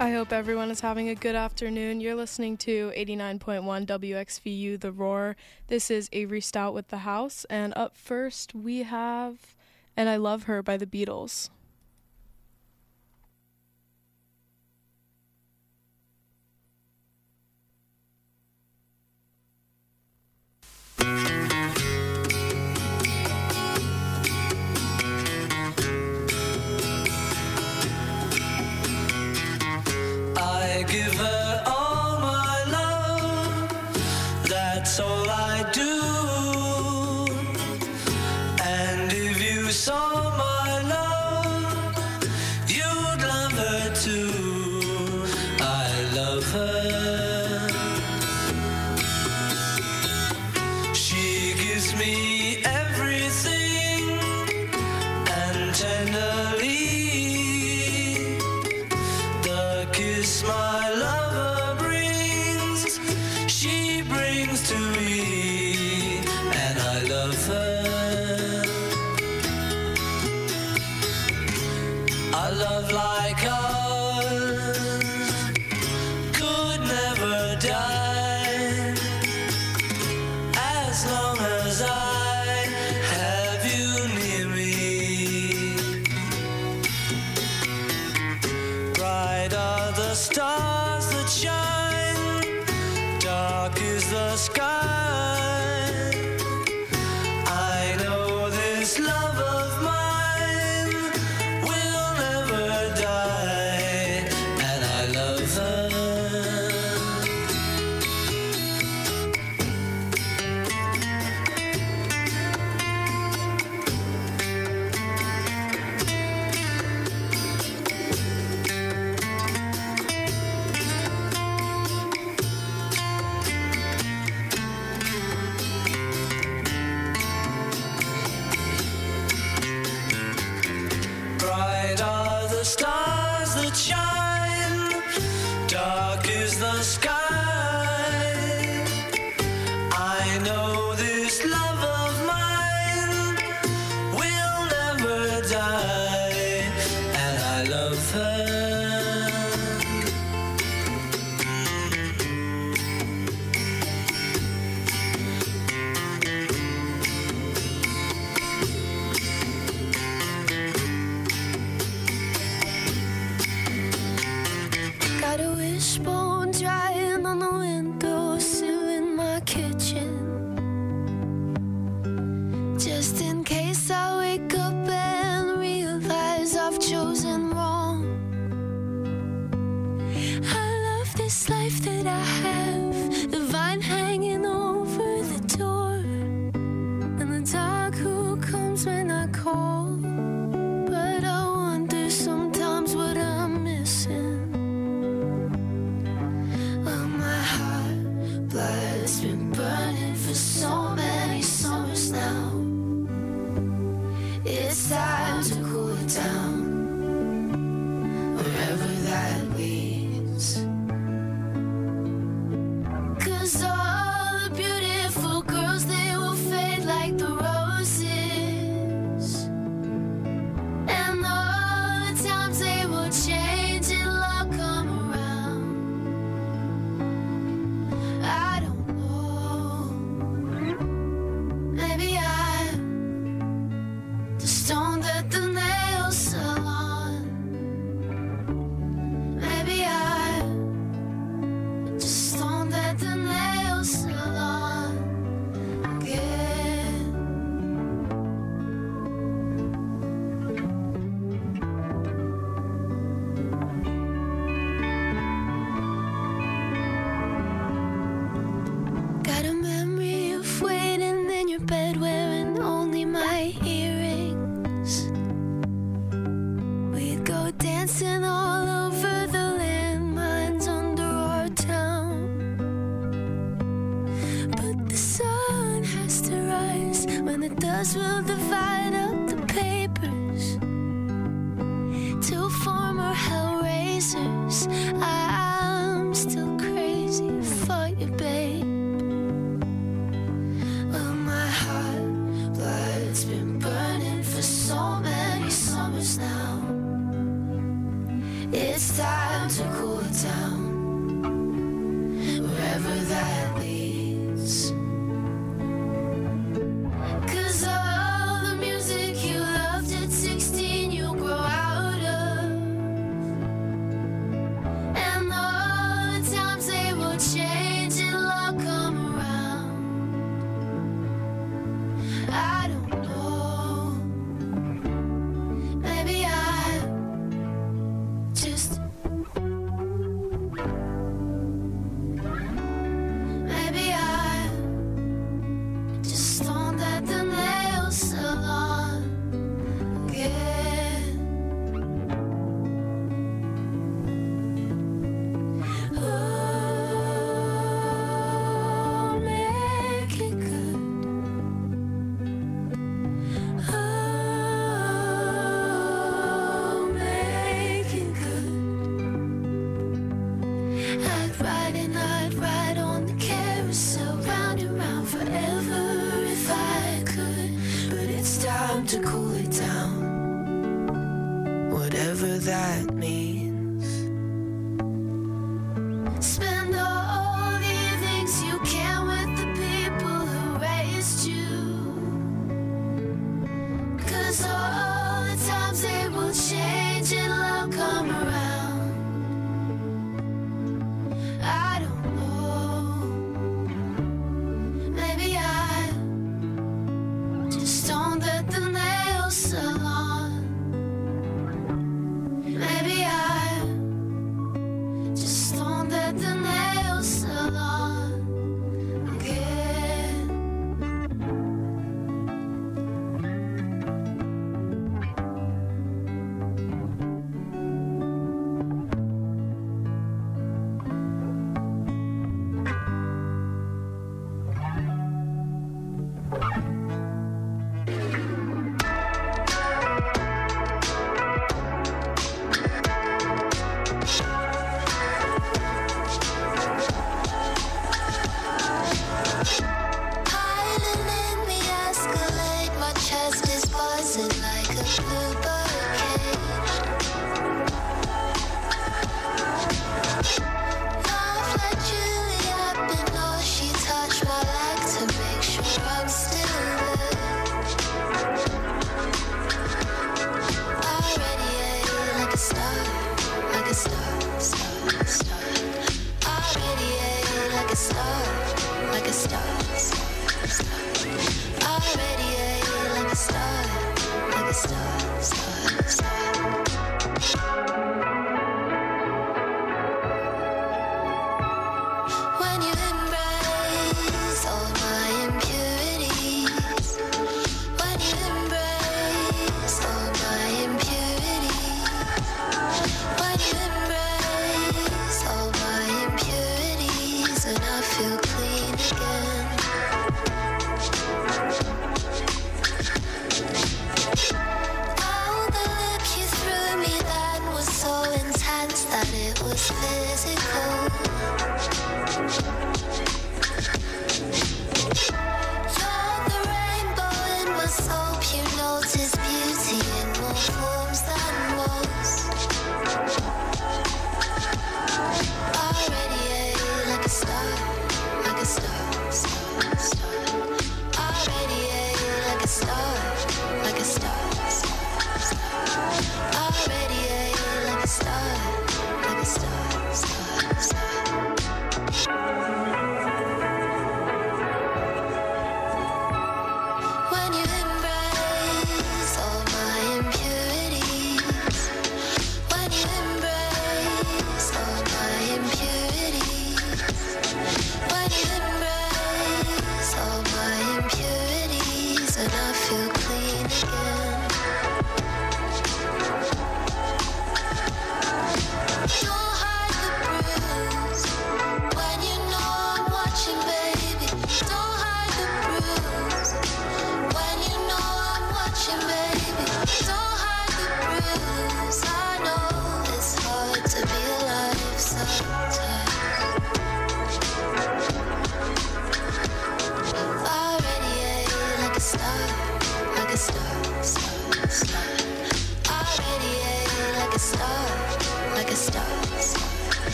I hope everyone is having a good afternoon. You're listening to 89.1 WXVU The Roar. This is Avery Stout with The House, and up first we have And I Love Her by The Beatles.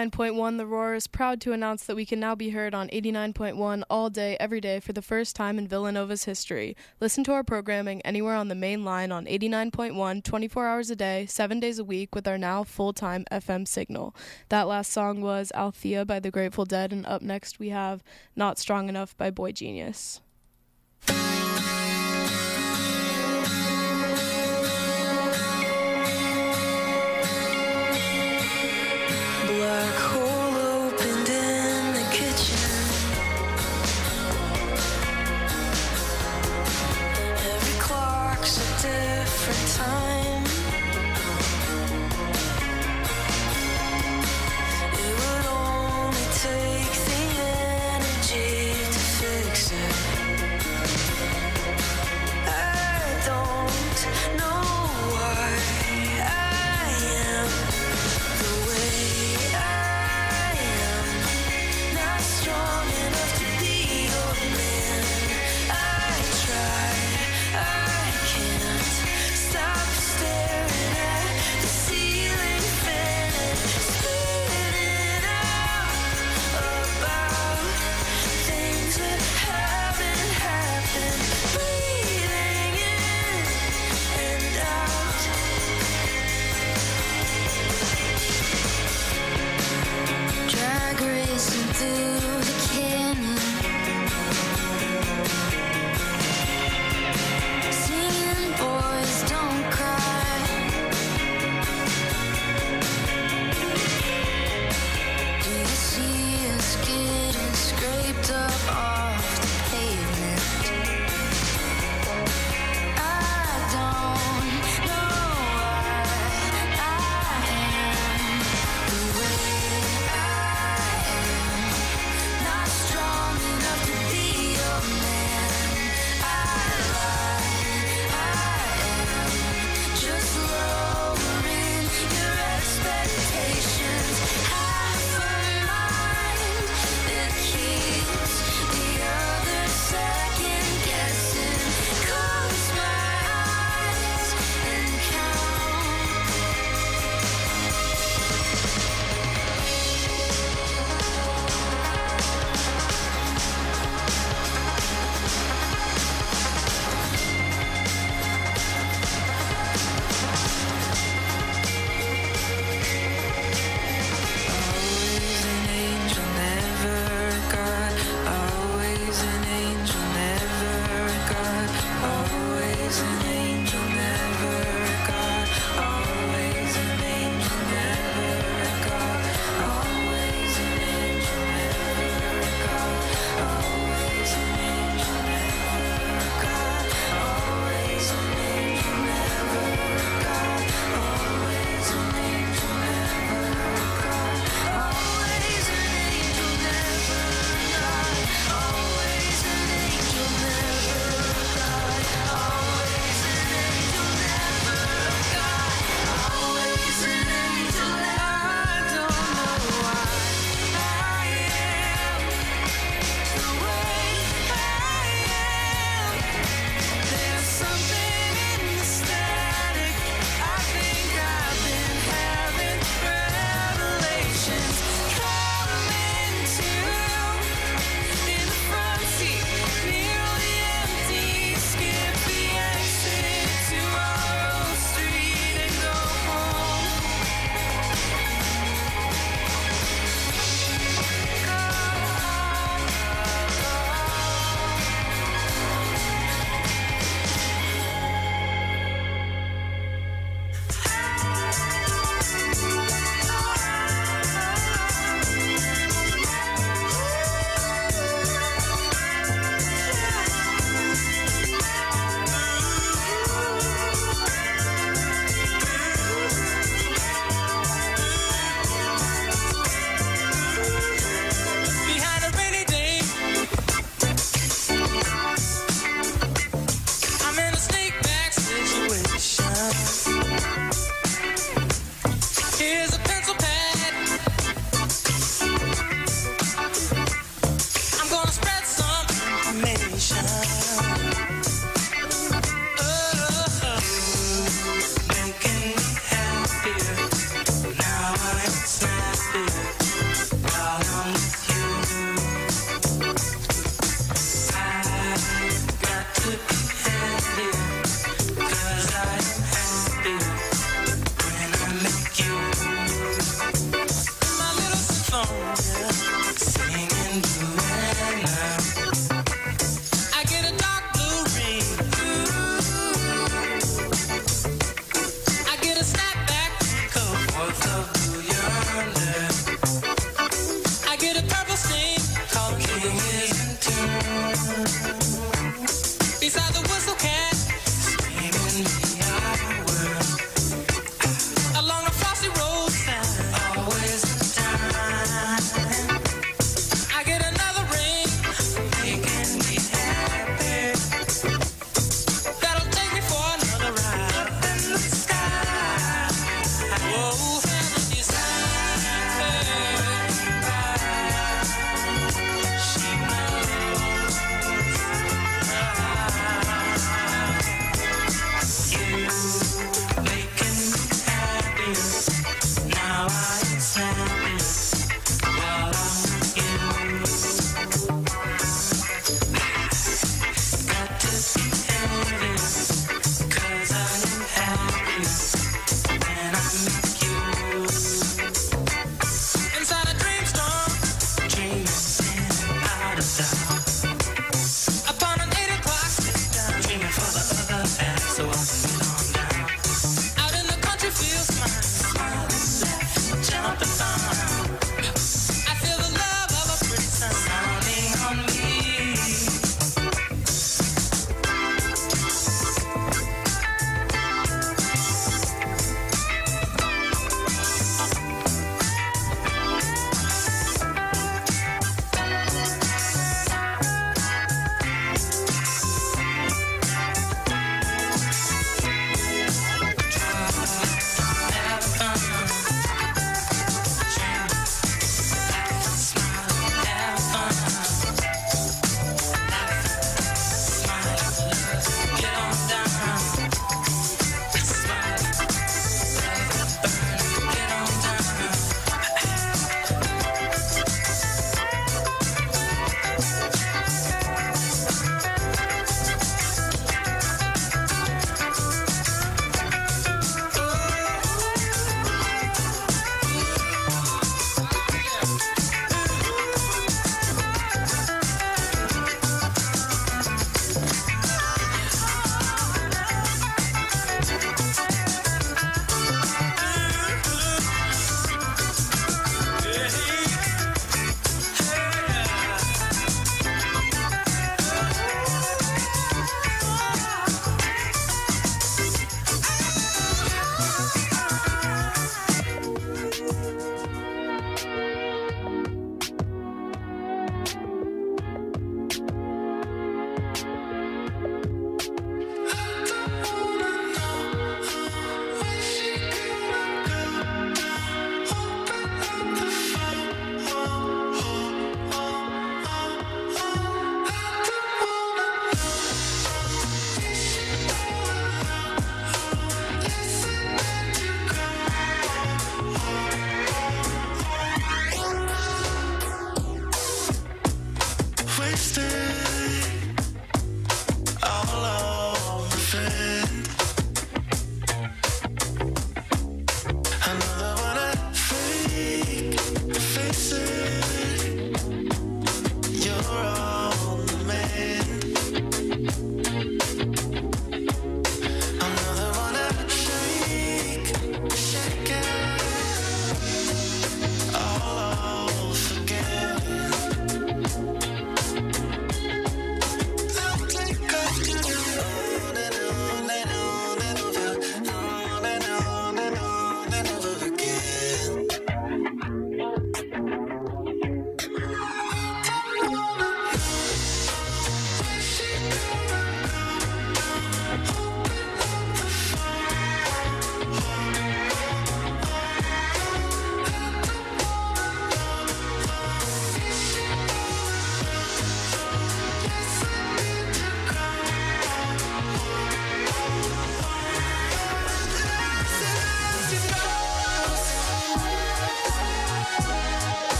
89.1 The Roar is proud to announce that we can now be heard on 89.1 all day, every day for the first time in Villanova's history. Listen to our programming anywhere on the main line on 89.1 24 hours a day, 7 days a week with our now full time FM signal. That last song was Althea by the Grateful Dead, and up next we have Not Strong Enough by Boy Genius.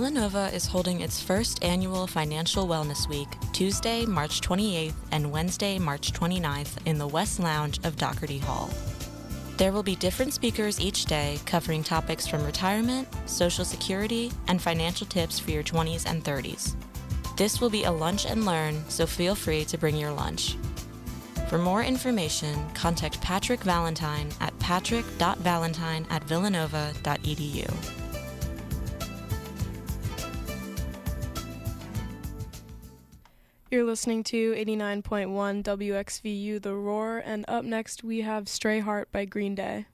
Villanova is holding its first annual Financial Wellness Week Tuesday, March 28th and Wednesday, March 29th in the West Lounge of Dougherty Hall. There will be different speakers each day covering topics from retirement, Social Security, and financial tips for your 20s and 30s. This will be a lunch and learn, so feel free to bring your lunch. For more information, contact Patrick Valentine at patrick.valentine at villanova.edu. You're listening to 89.1 WXVU The Roar, and up next we have Stray Heart by Green Day.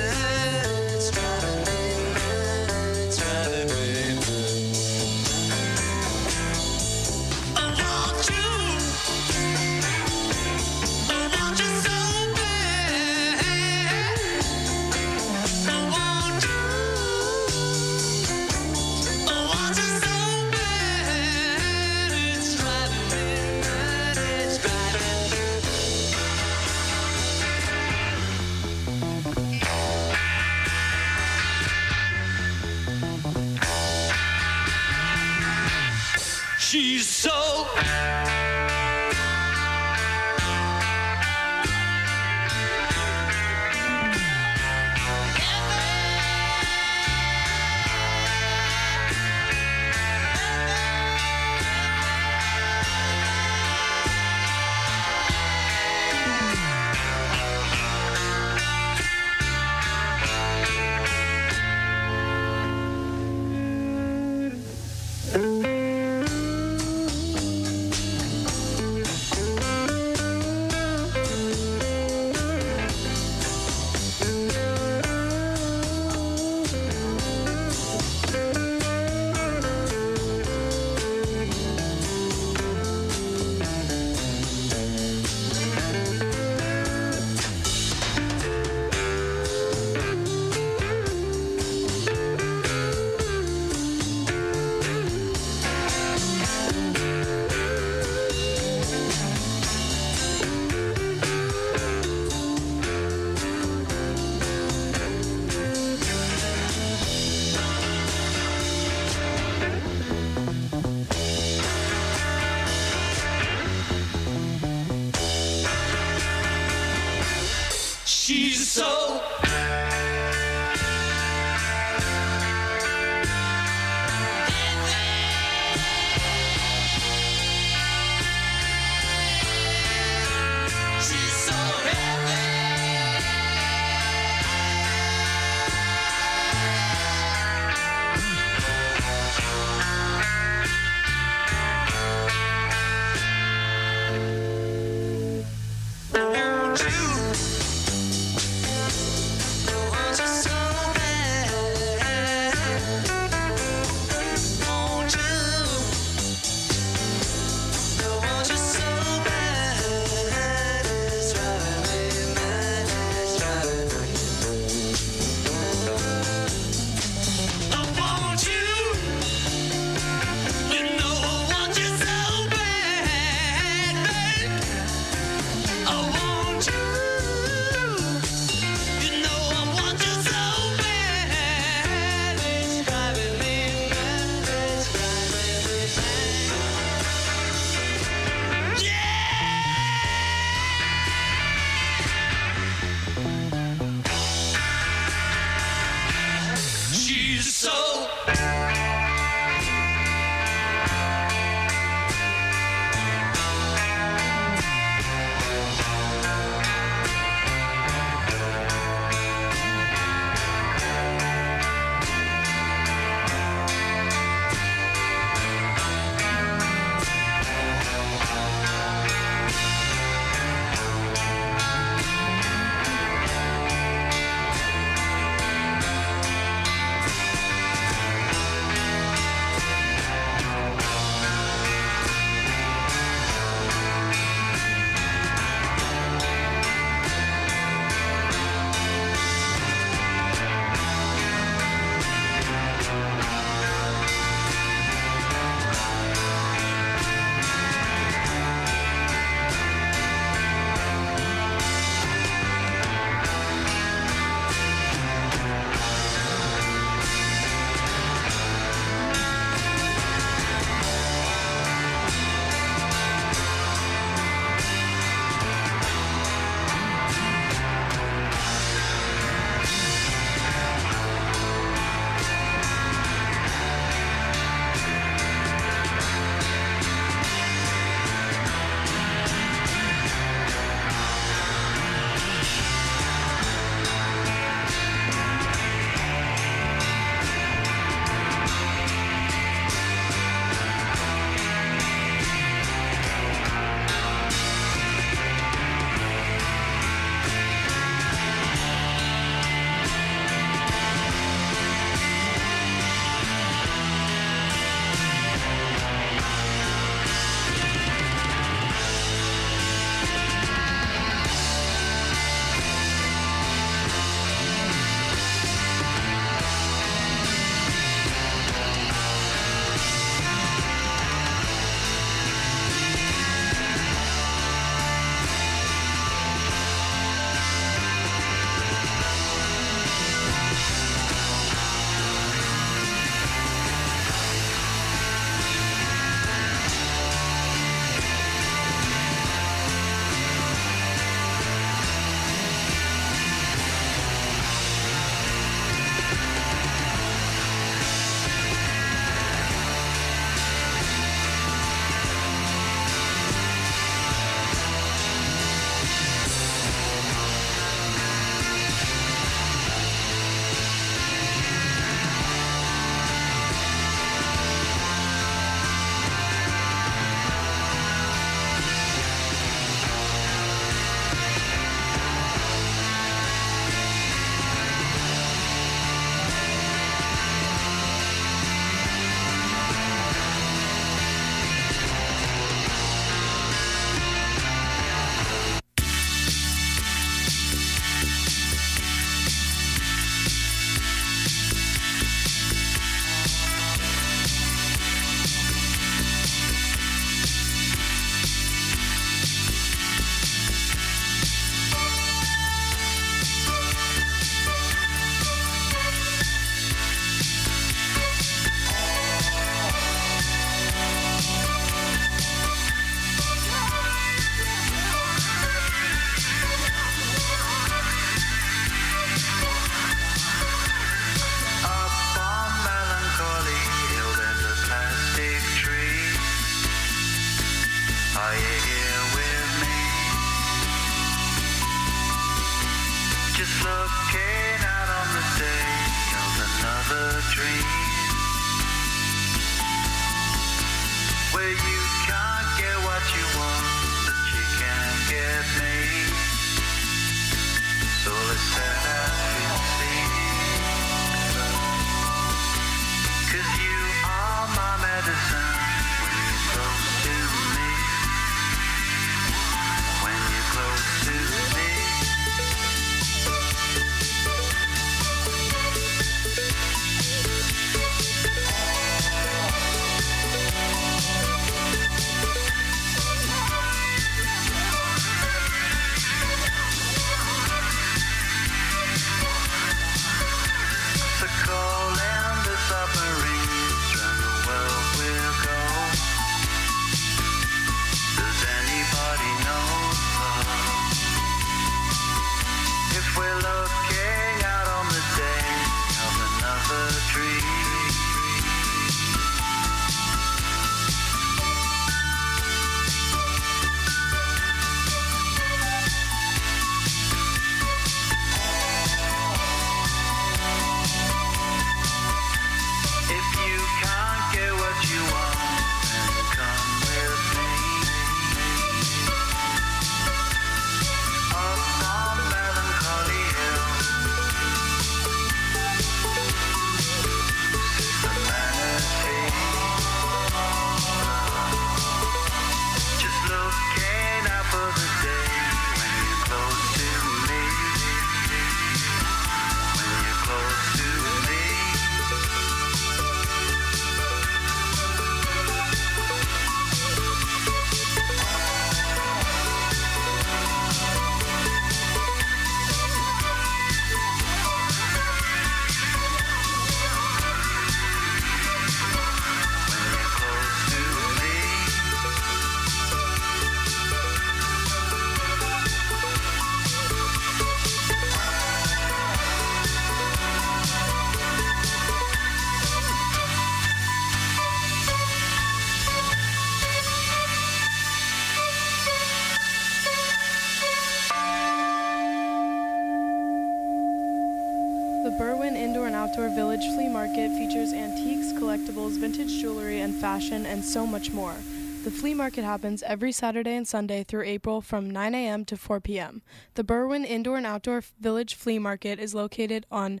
and so much more. The flea market happens every Saturday and Sunday through April from 9 a.m. to 4 p.m. The Berwyn Indoor and Outdoor Village Flea Market is located on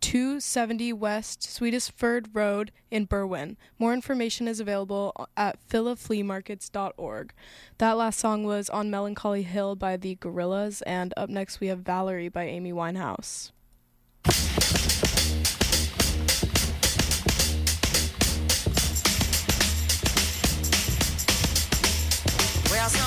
270 West Swedesford Road in Berwyn. More information is available at philafleamarkets.org. That last song was On Melancholy Hill by the Gorillaz, and up next we have Valerie by Amy Winehouse.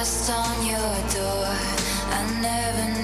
Crossed on your door, I never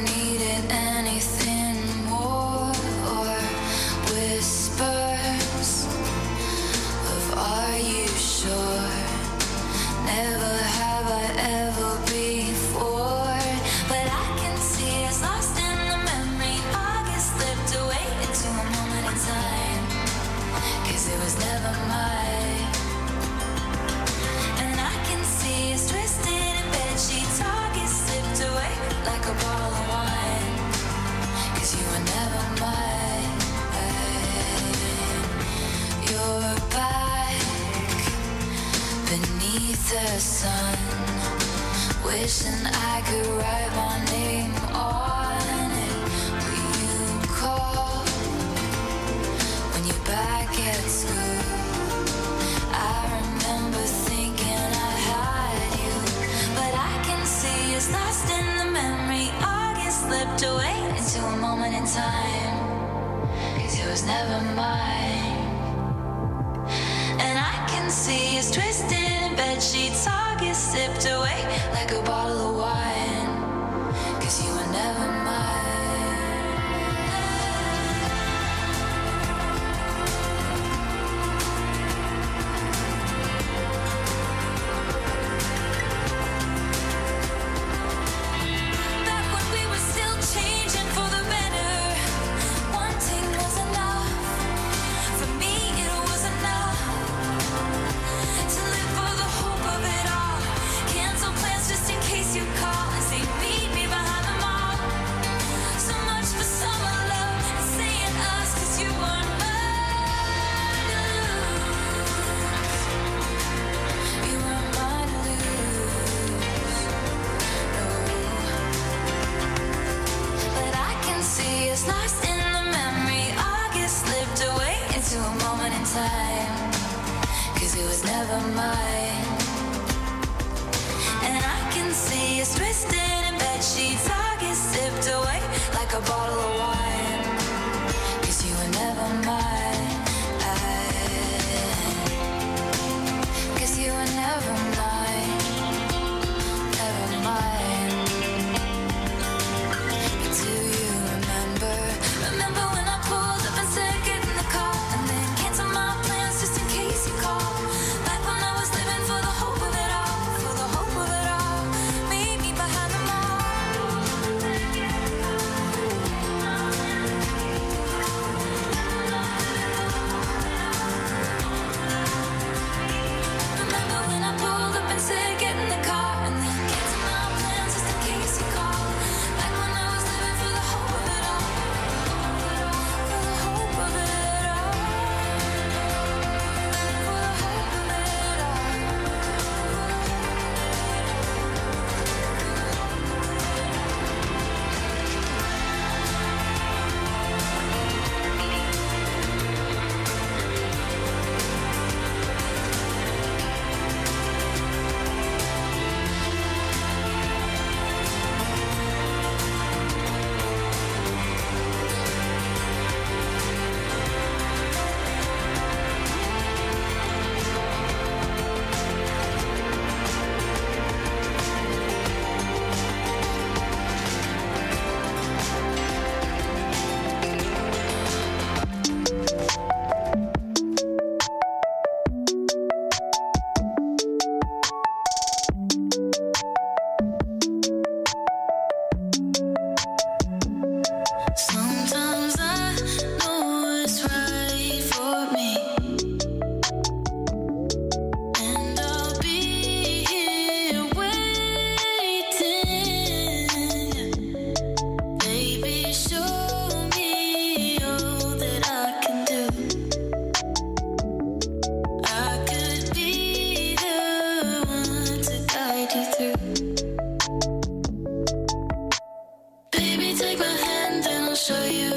the sun, wishing I could write my name on it. When you call when you're back at school? I remember thinking I had you, but I can see it's lost in the memory. August slipped away into a moment in time, cause it was never mine. sheets, I get sipped away like a bottle of wine. show you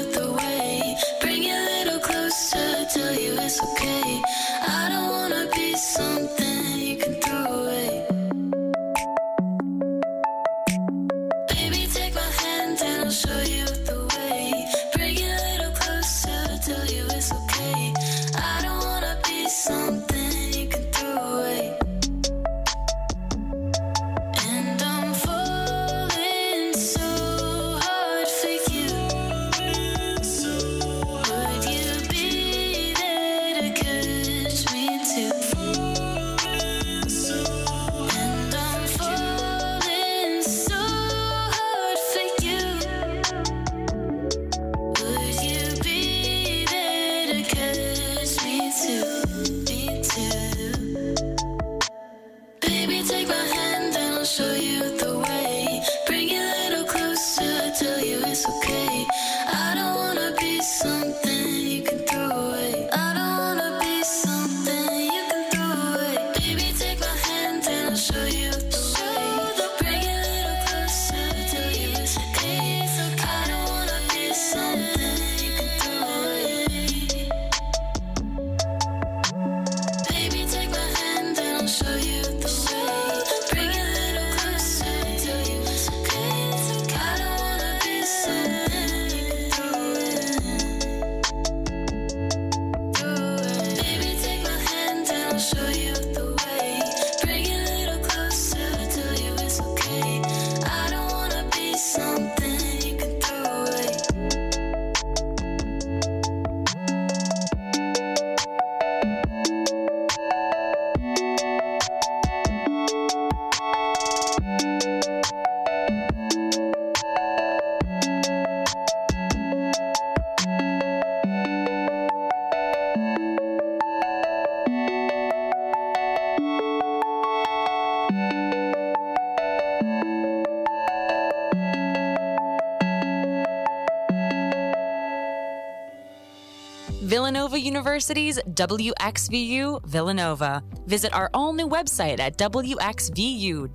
University's WXVU Villanova. Visit our all new website at WXVU.org.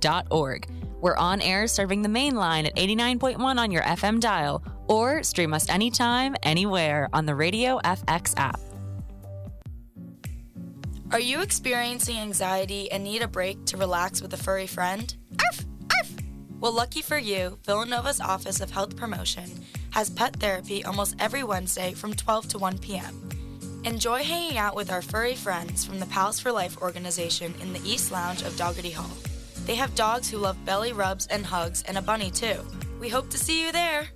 We're on air serving the main line at 89.1 on your FM dial, or stream us anytime, anywhere on the Radio FX app. Are you experiencing anxiety and need a break to relax with a furry friend? Arf! Arf! Well, lucky for you, Villanova's Office of Health Promotion has pet therapy almost every Wednesday from 12 to 1 p.m. Enjoy hanging out with our furry friends from the Pals for Life organization in the East Lounge of Dougherty Hall. They have dogs who love belly rubs and hugs and a bunny too. We hope to see you there.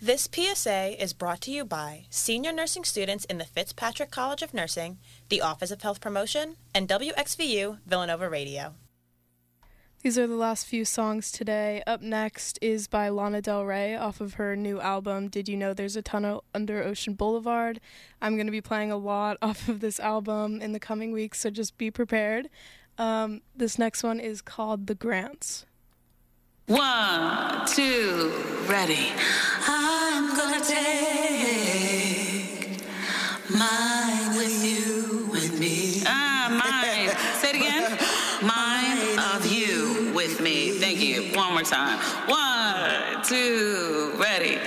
This PSA is brought to you by senior nursing students in the Fitzpatrick College of Nursing, the Office of Health Promotion, and WXVU Villanova Radio. These are the last few songs today. Up next is by Lana Del Rey off of her new album, Did You Know There's a Tunnel Under Ocean Boulevard? I'm going to be playing a lot off of this album in the coming weeks, so just be prepared. Um, this next one is called The Grants. One, two, ready. I'm gonna take mine with you, more time. One, two, ready.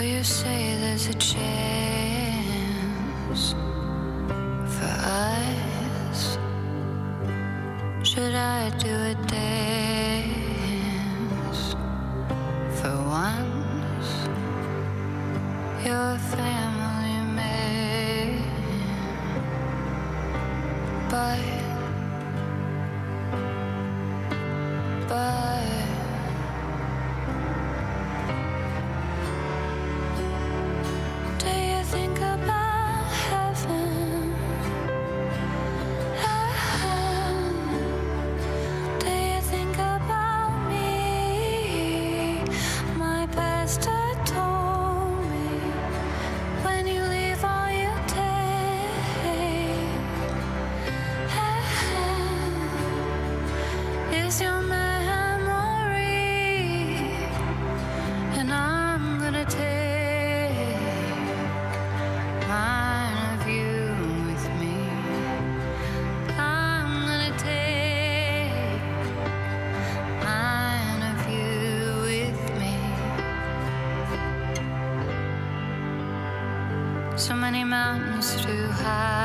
You say there's a chance for us? Should I do a mountains too high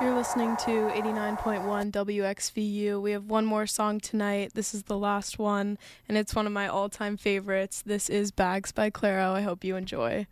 You're listening to 89.1 WXVU. We have one more song tonight. This is the last one, and it's one of my all time favorites. This is Bags by Clairo. I hope you enjoy.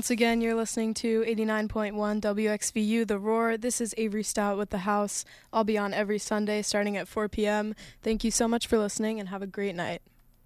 Once again, you're listening to 89.1 WXVU The Roar. This is Avery Stout with The House. I'll be on every Sunday starting at 4 p.m. Thank you so much for listening and have a great night.